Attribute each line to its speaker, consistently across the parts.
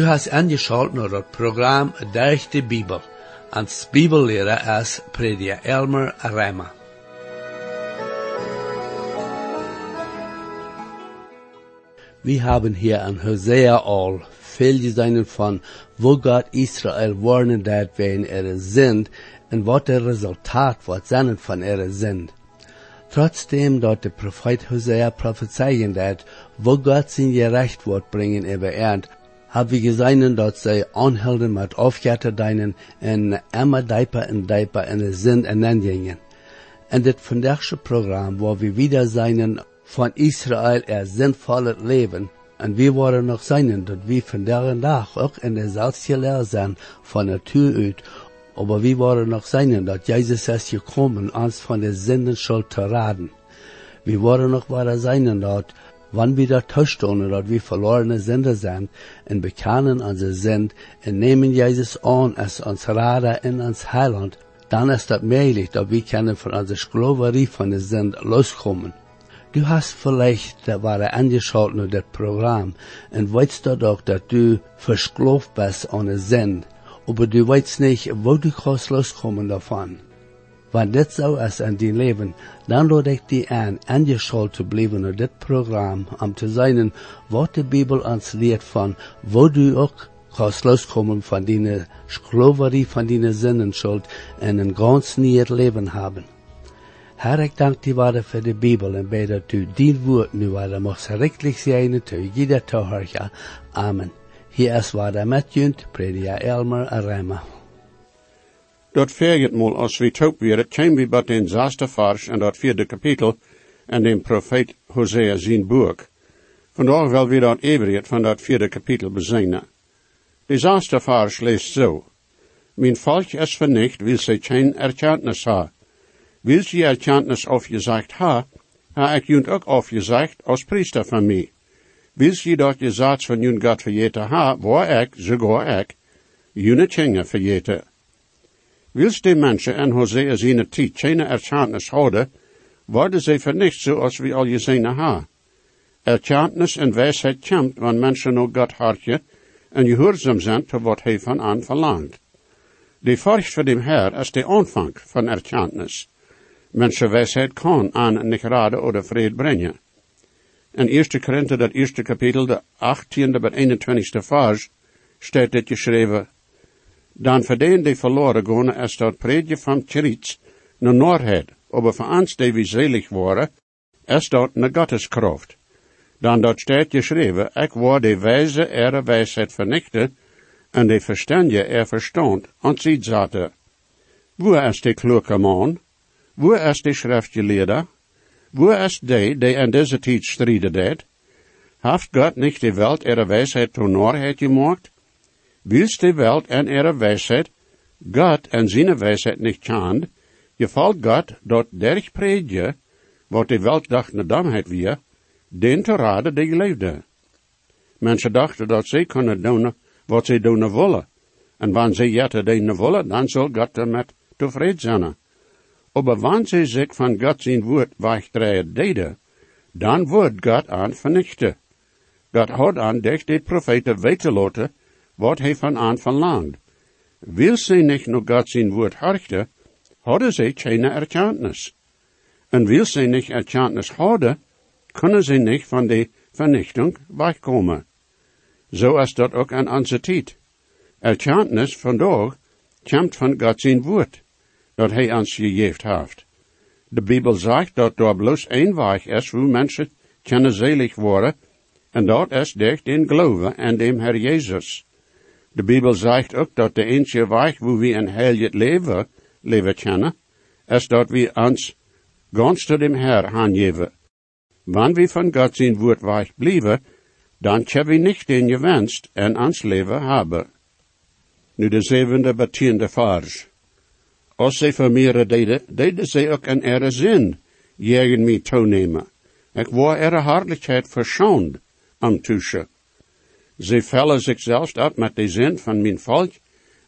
Speaker 1: Du hast angeschaut naar het programma Durch de Bibel. Als Bibellehrer ist Prediger Elmer Reimer. Wir haben hier an Hosea all viel gesehen von, wo Gott Israel warnen dat wen er sind und was der Resultat wird sein von ihrer sind. Trotzdem dort der Prophet Hosea prophezeien dat, wo Gott sein Gerecht wird bringen über Erd, hab wir gesehen, dass sie anhalten mit aufgehörte deinen en immer dieper en dieper in de zin en gingen. En dit vandaagse programma, wo wir wieder seinen von Israel er sinnvolles Leben, en wir worden noch seinen, dat wir von der Tag auch in gelehrt sind von der Tür uit, aber wir worden noch seinen, dat Jesus ist gekommen, uns von der Sündenschuld zu raten. Wir worden noch weiter seinen, dort, wann da toestonen dat wir verlorene Sünder sind, en bekennen onze sind, en nemen Jesus an als ons Rader in ons Heiland, dann ist das möglich, dass wir können von unserer Sklaverei von der Sünd loskommen. Du hast vielleicht da war angeschaut nur das Programm und weißt doch, dass du versklavt bist der Sünd, aber du weißt nicht, wo du kannst loskommen davon. Wenn dit zo is in die leven, dan lade ik die aan angeschaut te blijven naar dit programma om te zijn wat de Bibel ons leert van, wo du ook kannst loskommen von deiner Sklaverei, von deiner Sinnenschuld en een ganz nieuw leven hebben. Herr, ik dank die waarde voor de Bibel en bij dat u dien woord nu waarde mocht rechtlich zijn, te jeder te Amen. Hier is waarde met junt, predia Elmer en Rema.
Speaker 2: Dat verget mal als we taub weer, kwam we bij den zesde vers en dat vierde kapitel en den profeet Hosea zijn boek. Vandaag wil we dat even van dat vierde kapitel bezingen. De zesde vers leest zo. Mijn volk is vernicht, wil ze geen erkenntnis ha. Wil ze erkenntnis afgezegd ha, ha ik junt ook afgezegd als priester van mij. Wil je dat je zaad van jun God vergeten ha, waar ik, sogar ik, june tjenge vergeten. Wils de mensen en Hosea zijn tijd geen erkenntnis houden, worden ze vernicht zoals we al gezien ha. Erkenntnis en wijsheid komt, wanneer mensen nog God hartje en gehoorzaam zijn tot wat hij van aan verlangt. De furcht voor dem Herr is de aanvang van erkenntnis. Mensenwijsheid kan aan niet raden oder vrede brengen. In 1. Korinther, dat eerste kapitel, de 18e bij 21e vers, staat dit geschreven, dan verdien die verloren gaan is dat predje van Tjerits naar Noorheid, aber voor ons die we zelig worden, is dat naar Gotteskraft. Dan dat staat geschreven, ik word de wijze er wijsheid vernichten, en de verstandje er verstand, en ziet zaten. Wo is de kloeke man? Wo is de schriftgeleerde? Wo is die, die in deze tijd strijden deed? Haft God niet de welt er wijsheid tot Noorheid gemaakt? Willst de Welt en ihre wijsheid, Gott en zijn wijsheid niet kent, je valt Gott dat derg predje, wat de Welt dacht na domheid wie, den te raden die leefde. Mensen dachten dat ze kunnen doen wat ze doen willen. En wanneer ze jette doen willen, dan zal God ermet tevreden zijn. Aber wanneer ze zich van God zijn woord wegdraaien deden, dan wordt God aan vernichten. God had aan durch de profeten weten laten, wat hij van aan verlangt. Wil ze niet nog God zijn woord harchten, hadden ze geen erkenntnis. En wil ze niet erkenntnis houden, kunnen ze niet van de vernichting wegkomen. Zo is dat ook aan onze tijd. Erkenntnis vandaag komt van God zijn woord, dat hij ons gegeven heeft. De Bijbel zegt dat er bloos één weg is hoe mensen kunnen zelig worden, en dat is durch den geloven en dem Herr Jezus. De Bijbel zegt ook dat de enige weg wo we een heilig leven, leven kennen, is dat we ons ganz tot dem Herr aangeven. Wanneer we van God zijn woord weg blijven, dan kunnen we niet den gewenst en ons leven hebben. Nu de zevende betiende vers. Als ze voor meer deden, deden ze ook een ere zin, jegen mij toenemen. Ik word ere hartelijkheid verschoond am. Ze vellen zichzelf op met de zin van mijn volk,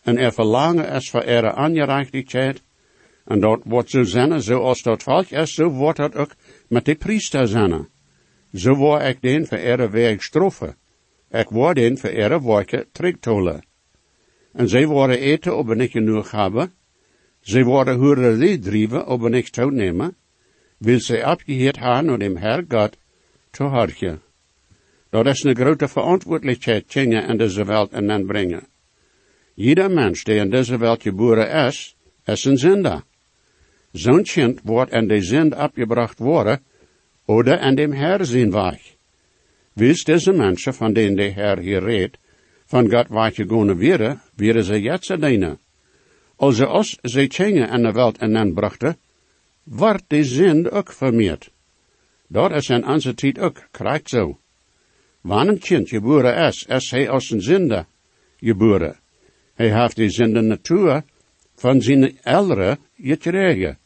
Speaker 2: en er verlangen es voor ihre aangerechtigheid, en dat wordt zo zoals dat volk is, zo wordt dat ook met de priester zijn. Zo wordt ik den voor ihre werk stroffen, ik word in voor ihre werken terugtolen. En zij worden eten op ik genoeg hebben. Zij worden hoererie drijven op ik toenemen. Wil zij afgeheerd gaan om dem Herr God te hartje. Dat is een grote verantwoordelijkheid dingen in deze wereld en dan brengen. Jeder mens die in deze wereld geboren is, is een zinder. Zo'n kind wordt in de zind abgebracht worden, oder in dem Herr zijn weg. Wils deze mensen van denen de Herr hier redt, van God gaan wäre, wäre ze jetzt alleine. Als ze ons ze tjenge in de wereld en dan brachten, wordt de zind ook vermeerd. Dat is in onze tijd ook, krijgt zo. Wanneer een kind geboren is, is hij als een zinde geboren. Hij heeft die zinde natuur van zijn ouderen gekregen.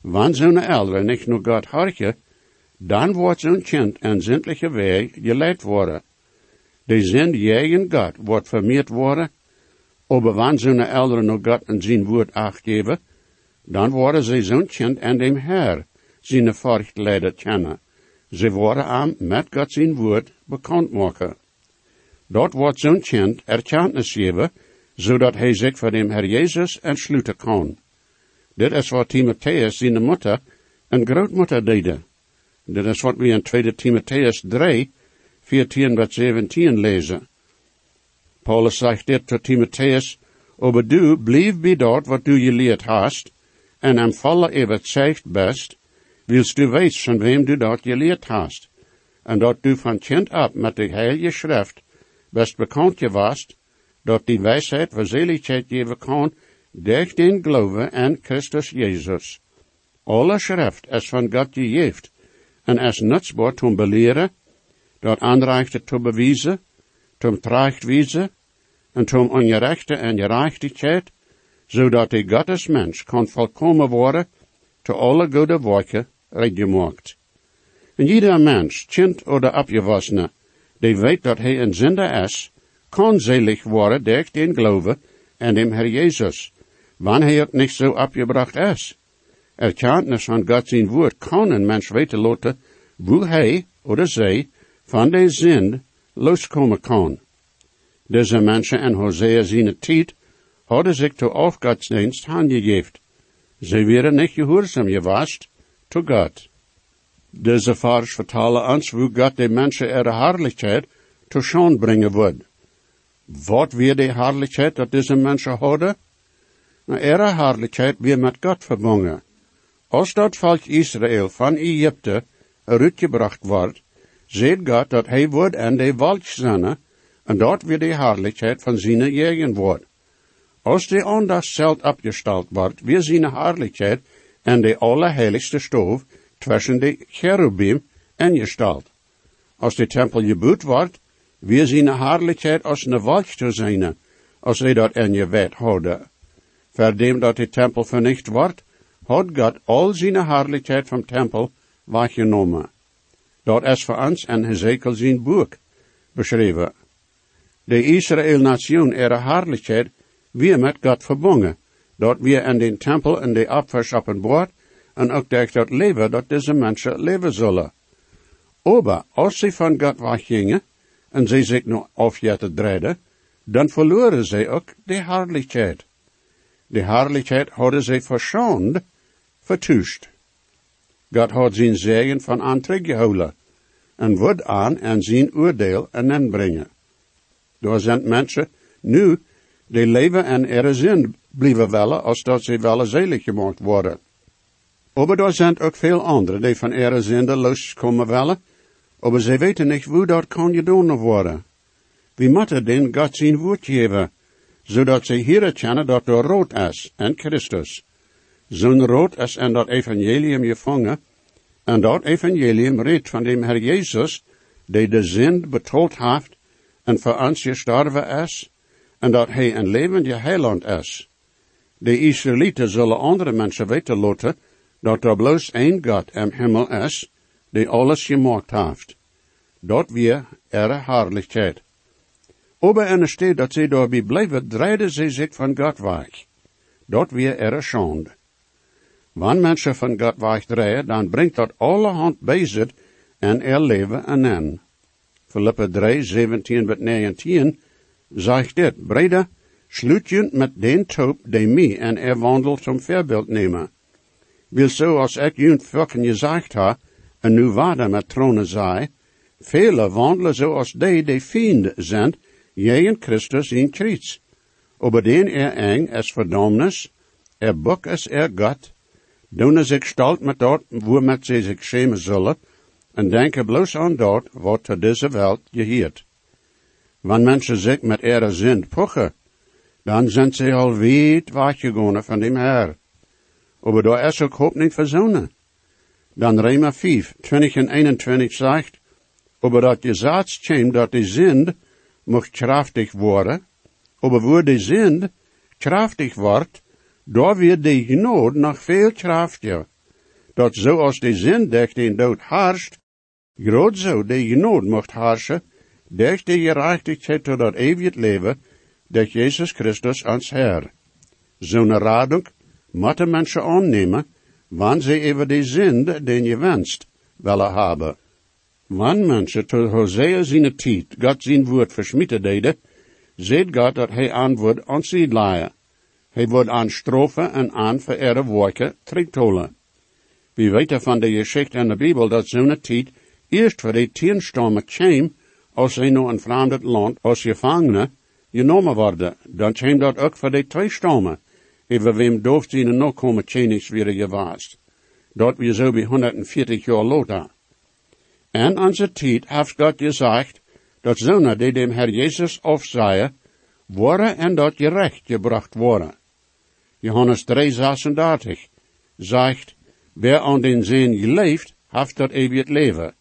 Speaker 2: Wanneer zo'n ouderen niet nog God hartje, dan wordt zo'n kind een zindelijke weg geleid worden. De zin jegen God wordt vermeerd worden, aber wanneer zo'n ouderen nog God en zijn woord acht geven, dan worden ze zo'n kind en dem Herr zijn furcht leiden kennen. Ze worden aan met God zijn woord bekend maken. Dort wordt zo'n kind erkenntnis geven, zodat hij zich voor dem Herr Jezus entsluiten kan. Dit is wat Timotheus zijn moeder en grootmoeder deden. Dit is wat we in 2 Timotheus 3, 14 tot 17 lezen. Paulus zegt dit tot Timotheus, aber du blijf bij dort wat du geleerd hast, en volle eeuwig zegt best, willst du weten van wem du dort geleerd hast, en dat du van kind ab met de heilige schrift best bekend gewast, dat die wijsheid verzeligheid geven kan, durch den Glaube an Christus Jesus. Alle schrift is van God gegeven, en is nutzbaar zum beleren, dat aanreichte te bewijzen, zum trachtwijzen, en zum ongerechte en gerechtigheid, zodat de Gottesmens kan volkomen worden, alle goede werken rechtgemaakt. En ieder mens, kind oder abgewassene, die weet dat hij een zinder is, kan selig worden durch den Glaube en dem Herr Jesus, wanneer hij het niet zo abgebracht is. Erkenntnis van God zijn woord kan een mens weten laten, hoe hij oder zij van de zin loskomen kan. Deze mensen in Hosea zijn tijd hadden zich to afgodsdienst aangegeven. Ze werden niet gehoorzaam geweest to God. Deze vers vertalen ons hoe God de mensen ihre Herrlichkeit te schoon brengen wordt. Wat weer de Herrlichkeit dat deze mensen hadden? Na ihre Herrlichkeit weer met God verbonden. Als dat volk Israël van Egypte uitgebracht wordt, ziet God dat hij wordt en de wolk zijn, en dat weer de Herrlichkeit van zijn jegen wordt. Als de anders zeld opgesteld wordt, weer zijn Herrlichkeit en de allerheiligste stof tussen de cherubim ingesteld. Als de tempel gebouwd wordt, weer zijn Herrlichkeit als een wolk te zijn, als hij dat in je wet houden. Verdem dat de tempel vernicht wordt, had God al zijn Herrlichkeit vom tempel weggenomen. Dat is voor ons in Hezekiel zijn boek beschreven. De Israël-nation, ihre Herrlichkeit, weer met God verbonden, dat weer in den tempel en de opvers wordt, en ook durch dat leven dat deze mensen leven zullen. Aber als ze van God weggingen, en ze zich nog afjetten dreden, dan verloren ze ook de Herrlichkeit. De Herrlichkeit hadden ze verschoond, vertuscht. God had zijn zegen van aantrek gehouden, en wordt aan en zijn oordeel en inbrengen. Door zijn mensen nu die leven en er zin blijven willen, als dat ze wel zelig gemaakt worden. Maar er zijn ook veel anderen die van ihre zinde loskomen willen, maar ze weten niet hoe dat kan gedaan worden. We moeten den God zijn woord geven, zodat ze hier kennen dat er rood is en Christus. Zo'n rood is in dat evangelium gevangen, en dat evangelium redt van dem Herr Jezus, die de zin betoeld heeft en voor ons gestorven is, en dat hij een levende heiland is. De Israëlieten zullen andere mensen weten laten, dat er bloos één God im Himmel is, die alles gemaakt heeft. Dat weer ihre Herrlichkeit. Aber en steht, dat ze daarbij blijven, draaiden ze zich van God weg. Dat weer ihre Schande. Wanneer mensen van God weg draaien, dan brengt dat allerhand bezit en er leven en en. Philippa 3, 17 tot 19, zegt dit, Breda, sluit je met den toop die mij en er wandelt zum voorbeeld nemen. Wil zo als ik junt vorken gezegd ha, en nu waarder met tronen zij, vele wandelen zoals die die vrienden zijn, in Christus in Christus. Over den er eng es verdomnis, er buk es er Gott, doen zich stalt met dat, met ze zich schämen zullen, en denken bloos aan dat, wat te deze wereld geheert. Wanneer mensen zich met ihre zin puchen, dan zijn ze al weit weggegaan van dem Herr. Aber da is ook hoop niet verzonnen. Dan Rema 5, 20 en 21 zegt, aber dat zaad kwam dat de zind mocht krachtig worden, aber wo de zind krachtig wordt, daar wird de genood nog veel krachtiger. Dat zoals de zind durch den dood harscht, groot zo de genood mocht harschen, de gerechtigheid tot dat eeuwig leven, durch Jezus Christus ans Herr. Zo'n radung moeten mensen aannemen, wanneer ze even de zind den je wenst willen hebben. Wanneer mensen tot Hosea zijn tijd God zijn woord versmieten deden, ziet God dat hij antwoord aan sie leien. Hij wordt aan strofen en aan vereerde woorden terugtolen. We weten van de geschichte in de Bijbel dat zo'n tijd eerst voor de tienstormen kwam, als hij nog een vreemd land als gevangene genomen worden. Dan kwam dat ook voor de twee stormen. Over wem dooft ze nog komen tjenis weer gewaast. Dat we zo bij 140 jaar later. En onze tijd heeft God gezegd, dat zonen die dem Herr Jezus afzeien, worden en dat gerecht gebracht worden. Johannes 3, 36 zegt, wer aan den zin geleefd, heeft dat eeuwig leven.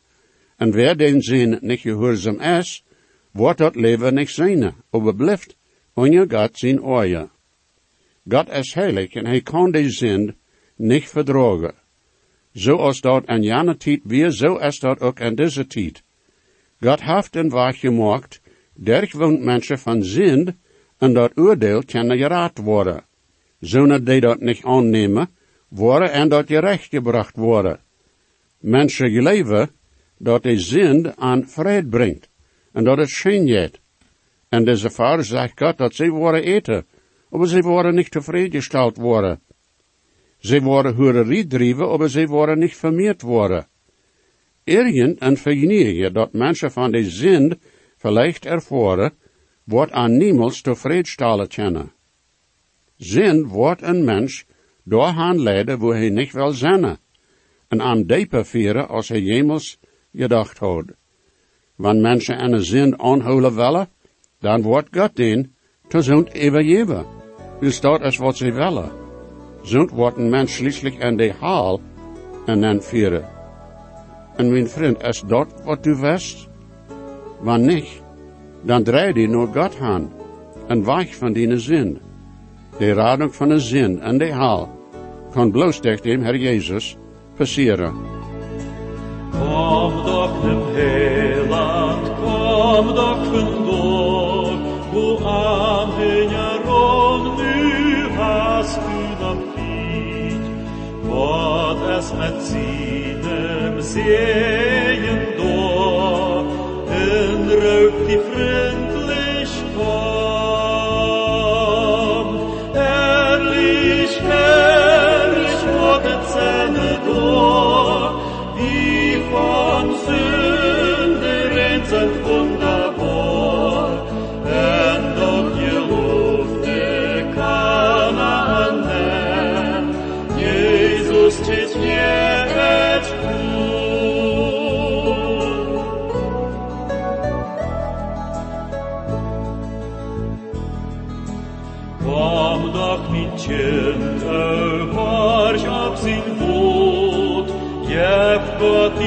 Speaker 2: En wer den zin niet gehoorzaam is, wordt dat leven niet zijn, aber blijft je God zijn oorje. God is heilig en hij kan de zin niet verdragen. Zoals dat in jane tijd weer, zo is dat ook in deze tijd. God heeft een waar gemaakt, woont mensen van zin, en dat oordeel kan geraad worden. Zodat die dat niet aannemen, worden en dat gerecht gebracht worden. Mensen leven dat de zin aan vrede brengt, en dat het schijn jet. En deze vader zegt God dat ze worden eten, maar ze worden niet tevreden gesteld worden. Ze worden hurerie drijven, maar ze worden niet vermeerd worden. Irgend en vernieuwen dat mensen van de zin vielleicht ervoeren, wordt aan niemals tevreden kennen. Zin wordt een mens doorgaan leiden wo hij niet wil zijn, en aan dieper vieren als hij jemals gedacht had. Wanneer mensen een zin aanhouden willen, dan wordt God den te zond overgeven. U staat als wat ze willen. Zond wordt een mens schließlich in de haal en dan vieren. En mijn vriend, is dat wat u wist? Wanneer niet, dan draai je naar God aan en weich van die zin. De radung van de zin en de haal kan bloos tegen dem Herr Jezus passeren.
Speaker 3: Kom doch dem Heiland, kom doch vandoor, wo aanhängerom nu hast du noch niet. Wat es met zinem sehen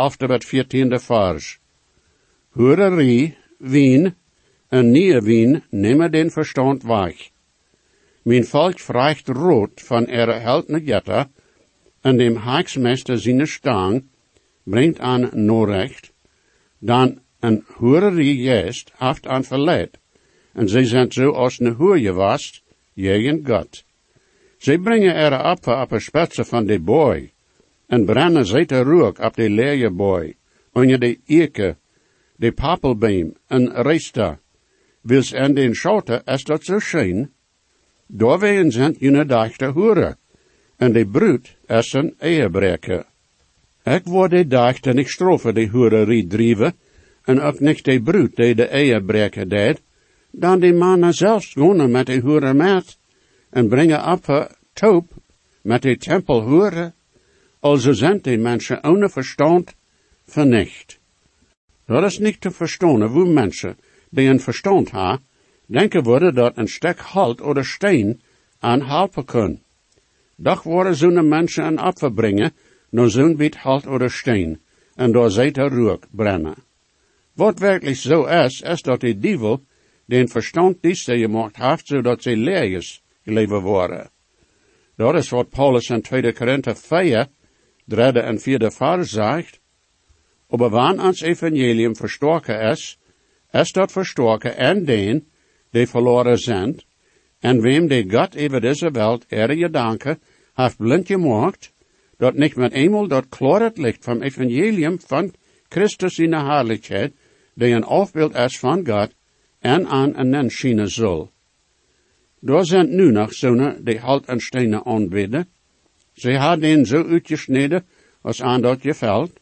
Speaker 3: 12 het
Speaker 2: 14 vers. Hureri, wien, en nie wien, nemen den verstand weg. Mijn volk vraagt rood van er heldne Jette, en dem Haaksmeister seine Stang, brengt aan Norecht, dan een hureri jest haft aan verleid, en zij zijn zo als een hoerje was, jegen God. Zij brengen ihre Apfel op een spitze van de boy, en brennen zij te rook op de leerje boy, onder de eke, de papelbeam, en reista. Wils en den schoten is dat zo schijn, doorwegen zijn jene dag te hoeren, en de bruut is een ehebreker. Ik word de dag ten ik strofe de hoererie drieven, en ook niet de bruut die de ehebreker deed, dan die mannen zelfs gaan met de hoeren met, en brengen op toop met de tempel hoeren, also zijn die mensen ohne verstand vernicht. Dat is niet te verstaan hoe mensen die een verstand hebben, denken worden dat een stuk halt oder steen aan helpen. Doch worden zo'n mensen een opfer brengen, naar zo'n bit halt oder steen, en door zij te rook brennen. Wat werkelijk zo is, is dat de dievel den verstand die ze gemaakt heeft, zodat ze leerjes geleven worden. Dat is wat Paulus in 2 Korinther 4, derde en vierde vers zegt. Aber wann ons evangelium verstorken is, is dat verstorken en den, die verloren zijn, en wem de God over deze wereld ere je danken, heeft blind gemaakt, dat niet met eenmaal dat klaar licht van evangelium van Christus in de herrlijkheid, die een afbeeld is van God, en aan een mens schijnen zal. Zijn nu nog zonen die halt en stenen aanbidden. Ze hadden den zo uitgesneden als aan dat je veld.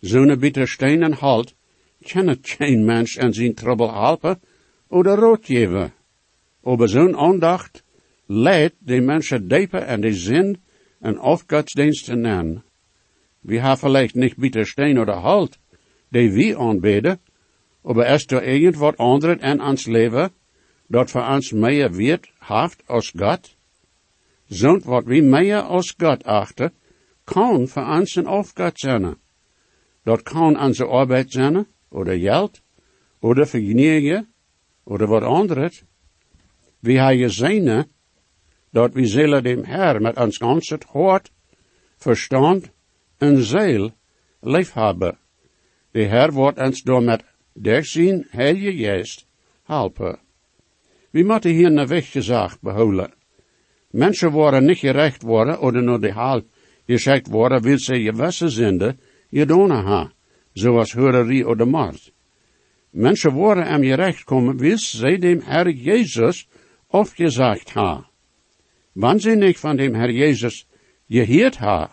Speaker 2: Zonen bieten steen en halt, kan het geen mens en zijn trouble helpen, oder rood geven. Over zo'n aandacht leidt de mensen dieper en de zin en afgodsdienst te nemen. We hebben vielleicht niet bitter steen oder halt, die we aanbidden, aber is er irgend wat in ons leven, dat voor ons meer wird haft als God? Zo'n wat we meer als God achten, kan voor ons een afgod zijn. Dat kan onze arbeid zijn, oder geld, oder vergnügen, oder wat anderes. We hebben gezien dat we zullen dem Herr met ons ganzes hart, verstand en ziel lief hebben. De Herr wordt ons door met der zijn heilige geest helpen. We moeten hier een weg gezag behouden. Mensen worden niet gerecht worden, oder nur de haal gezegd worden, wil ze gewisse zinde gedaan hebben, zoals hurerie oder moord. Mensen worden hem gerecht komen, wil ze dem Herr Jezus afgezegd hebben. Wanneer ze niet van dem Herr Jezus geheerd hebben,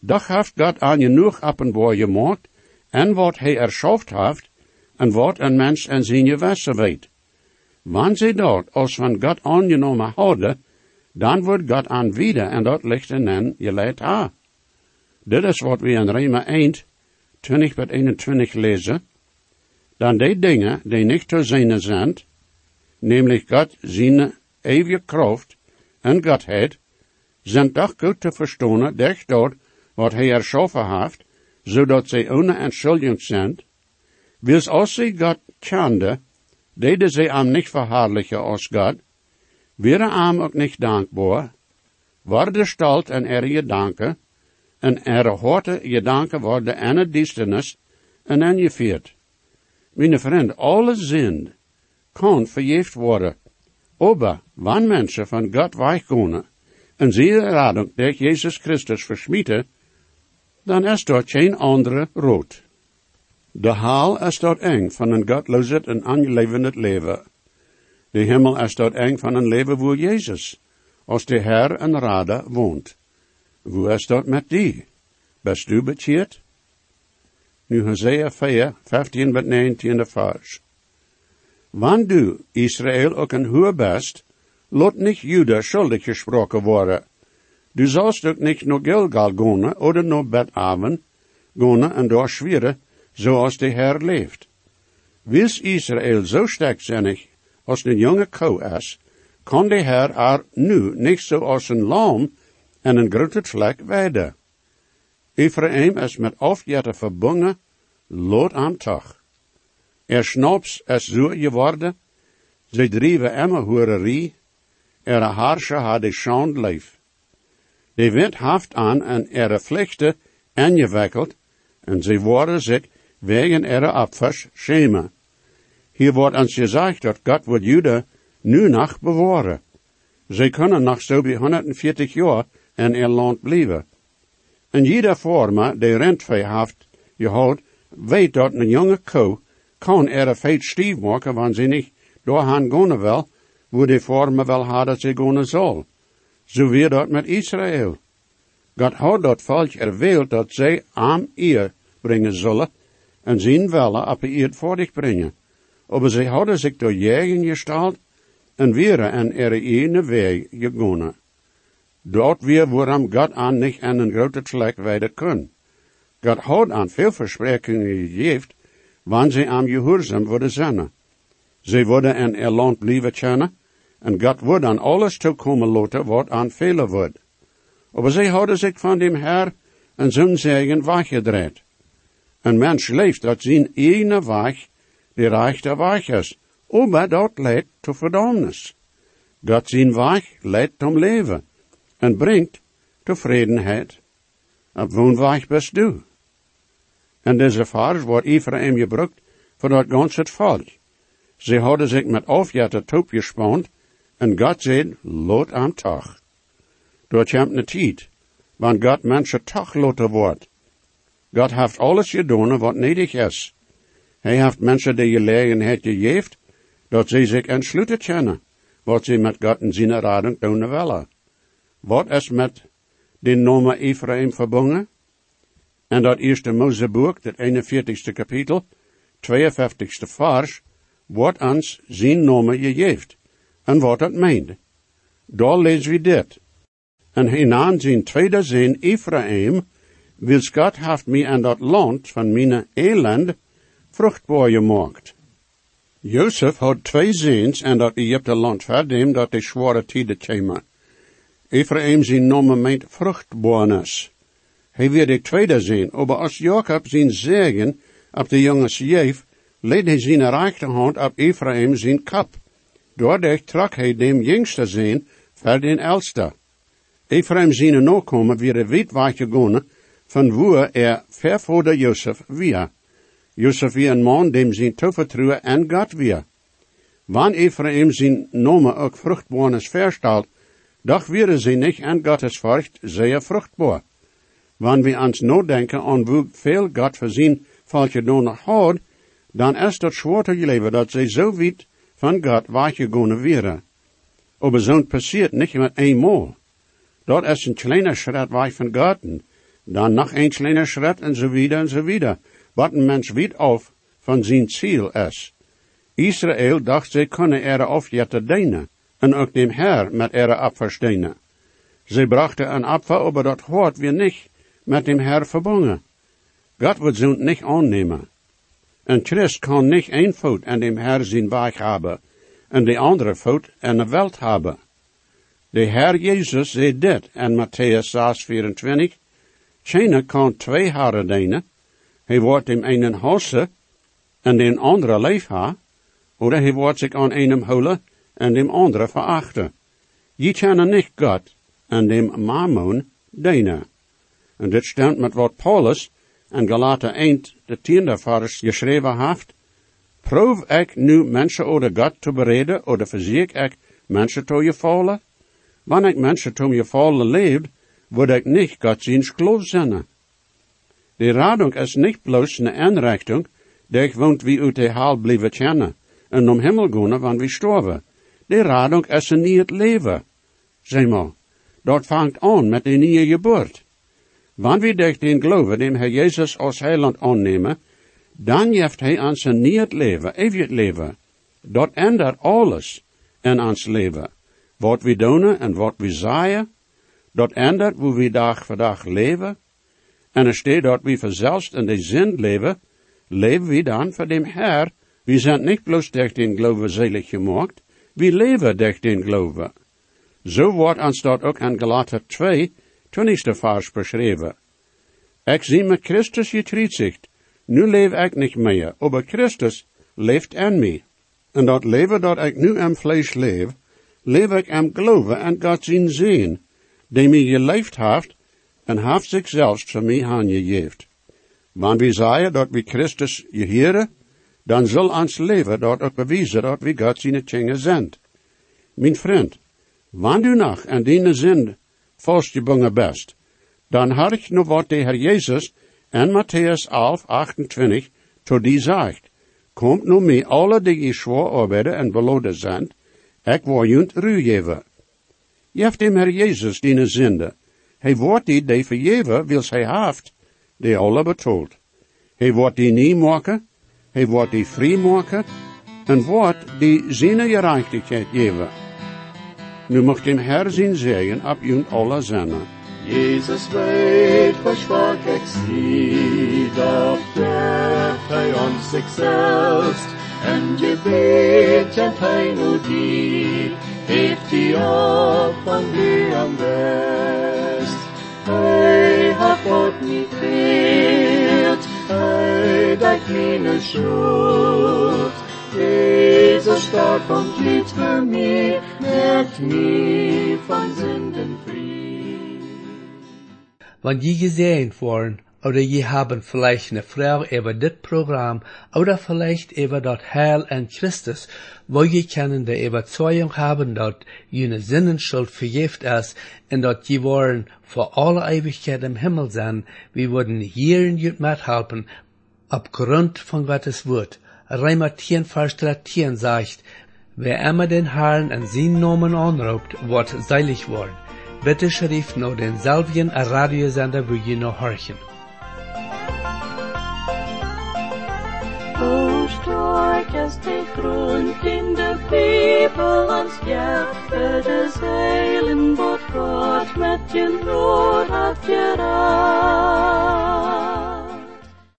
Speaker 2: doch heeft God aan genoeg openbaar gemaakt, en wat hij erschaft heeft, en wat een mens en zijn gewisse weet. Wanneer ze dat als van God aangenomen houden, dan wordt God aanbieden en dat ligt in hen je leidt aan. Dit is wat we in Rema 1, 20 tot 21 lezen. Dan die dingen die niet te zijn zijn, namelijk God zijn eeuwige kracht en Godheid, zijn toch goed te verstaan, durch dat wat hij erschaffen heeft, zodat zij ohne entschuldiging zijn, wils als zij God kende, deden zij am nicht verherrlichen als God, wäre am ook nicht dankbaar, worden stalt en er je danken, en er horte je danken worden en diestenis, en en je viert. Mijn vriend, alle zin kan verjeefd worden, aber wann mensen van God weichkomen, en ze radung der Jezus Christus versmieten, dan is dort geen andere rood. De haal is dort eng van een godloos en aangelevend leven. De hemel is dort eng van een leven waar Jezus, als de Herr en Rade woont. Hoe is dat met die? Bist du bekeerd? Nu Hosea 4, 15 tot 19 vers. Wann du, Israël, ook een hoer best, lot nicht Juda schuldig gesproken worden. Du sollst ook nicht naar Gilgal gaan, oder naar Betaven gaan en door schweren, zoals de Herr leeft. Wils Israël zo sterkzinnig als een jonge koe is, kan de Herr er nu niet zoals een lam en een grote vlek weiden. Ephraim is met afjette verbonden, lood aan toch. Er snaps is zo geworden, ze drieven immer hoererie, er haarsche had de schand leef. De wind haft aan en er vlechte aangewikkeld, en ze worden zich wegen er afvers schema. Hier wordt ons gezegd dat God wordt Juda nu nog bewaren. Ze kunnen nog zo bij 140 jaar in er land blijven. En jeder vormer die rentvee heeft gehouden, weet dat een jonge koe kan er een feit stief maken, wanneer ze niet doorgaan gaan wil, wo de vormer wel hadden ze gaan zal. Zo weer dat met Israël. God had dat volk erwählt dat zij aan eer brengen zullen en zien willen op eer dich brengen. Aber zij hadden zich door jagen gestald en weer en er ene weg gegaan. Dort weer waarom God aan niet aan een grote vlek wijden kun. God had aan veel versprekkingen gegeven, wanneer zij aan gehoorzaam worden zijn. Zij worden in er land blijven kennen, en God wordt aan alles toekomen laten wat aan vele wordt. Maar hadden zich van dem Herr en zijn zegen weggedraaid. Een mens leeft dat zijn ene weg de rechte weg is, maar dat leidt tot verdommnis. God zijn weg leidt om leven en brengt tevredenheid. Op woon weg bist du. En deze vers wordt Ephraim gebruikt voor dat ganze volk. Ze hadden zich met afjatte top gespannen en God zei, lot am toch. Door komt een tijd, wanneer God mensen toch loten wordt. God heeft alles gedaan wat nedig is. Hij heeft mensen de gelegenheid gegeven, dat ze zich entsluiten kennen, wat ze met God in zijn raden doen willen. Wat is met de nomen Ephraim verbonden? En dat eerste Mozeboek, het 41ste kapitel, 52ste vers, wordt ons zijn nomen gegeven. En wat dat meent. Daar lezen we dit. En hinan zijn tweede zin Ephraim, wil God heeft mij aan dat land van mijn elend vruchtbaar gemaakt. Jozef had twee zoons en dat Egypte land verdem dat de zware tijden kwamen. Ephraim zijn nomen meint vruchtbaarness. Hij weer de tweede zijn, maar als Jacob zijn zegen op de jonge jeef, leed hij zijn rechterhand op Ephraim zijn kap. Doordat trok hij dem jongste zijn voor den elste. Ephraim zijn nakomen weer wit gegaan van waar er Jozef weer. Jozef weer een man dem zijn toevertrouwen en God weer. Wanneer Ephraim zijn nomen ook vruchtbaarness verstelt, doch wäre sie nicht an Gottes Furcht sehr fruchtbar. Wenn wir ans denken an wo viel Gott für sie falsche noch hat, dann ist das schwer zu leben, dass sie so weit von Gott weggegangen wäre. Aber so passiert nicht mit einmal. Dort ist ein kleiner Schritt weg von Gott, dann noch ein kleiner Schritt und so wieder und so wieder. Was ein Mensch weit auf von sein Ziel ist. Israel dacht, sie können ihre Aufjätte dienen en ook dem Herr met ihre Opfersteine. Sie brachte ein Opfer, aber dat hoort wir nicht mit dem Herr verbunden. Gott wird sie nicht annehmen. Ein Christ kann nicht ein Fout an dem Herr sein Weg haben en de andere Fout an der Welt haben. De Herr Jesus zei dit in Matthäus 6, 24. Keine kan twee haren dienen. Hij wordt dem einen hassen en den andere leef ha, oder hij wordt zich aan einem holen en dem andere verachten. Je kennen nicht Gott en dem Mammon dienen. En dit stemt met wat Paulus en Galater 1, de tiende vers geschreven heeft. Proef ik nu mensen oder God te bereden, oder verziek ik mensen te je vallen? Wanneer ik mensen te je vallen leef, word ik niet God ziens geloof zijn. De radung is niet bloos een aanrichting, die woont wie uit de haal blijven kennen, en om hemel gaan, wanneer we sterven. De radung is een nieuw leven. Zeg maar, dat vangt aan met de nieuwe geboorte. Wanneer we durch den geloven dem Herr Jezus als heiland aannemen, dan heeft hij ons een nieuw leven, eeuwig leven. Dat ändert alles in ons leven. Wat we doen en wat we zeggen, dat ändert hoe we dag voor dag leven. En er staat dat we verzelfs in de zin leven, leven we dan voor dem Herr. We zijn niet bloos durch den geloven zelig gemaakt, wie leven durch den Glaube. So wordt ons dat ook in Galater 2, 20. vers beschreven. Ik zie met Christus gekruisigd. Nu leef ik niet meer, aber Christus leeft in mij. En dat leven dat ik nu in vlees leef, leef ik am geloven en God zien zien, die mij geleefd heeft en heeft zichzelf voor mij aangegeven. Wanneer we zeggen dat we Christus geheren, dan zal ons leven dat ook bewijzen dat we God zijn kinderen zijn. Mijn vriend, wanneer u nog aan die zin vastgebonden best, dan had ik nog wat de Heer Jezus in Matthäus 11, 28 tot die zegt. Komt nu mee alle die je zwaar arbeiden en beloden zijn, ik wil junt ruw geven. Je hebt hem Heer Jezus die zinde. Hij wordt die die vergeven wils hij heeft, die alle betoeld. Hij wordt die niet maken, hij wordt die vrij maken, en wordt die zijn gerechtigheid geven. Nu mag hem Herr zijn zegen op junt alle zinnen.
Speaker 4: Jesus weet, versprach ik zie, dat treft hij ons zichzelf, en je weet, kent hij nu die, heeft die op van am best. Hij hat God niet geert, hij dat meine schuld. Starb und litt für mich, merkt mich von Sünden frei.
Speaker 1: Wenn je gesehen worden, oder je haben vielleicht eine Frage über das Programm, oder vielleicht über das Heil in Christus, wo je können die Überzeugung haben, dass jene Sinnenschuld vergift ist, und dass je wollen für alle Ewigkeit im Himmel sein, wir würden hier in jut mithelfen, aufgrund von Gottes Wort. Reimer 10, Vers 13 sagt, wer immer den Herrn in seinen Namen anruft, wird seilig worden. Bitte schrift noch denselben Radiosender, wo je noch horchen.
Speaker 5: Die grond in de Bibel ons hjärta des heilen vårt Gott med din råd att göra.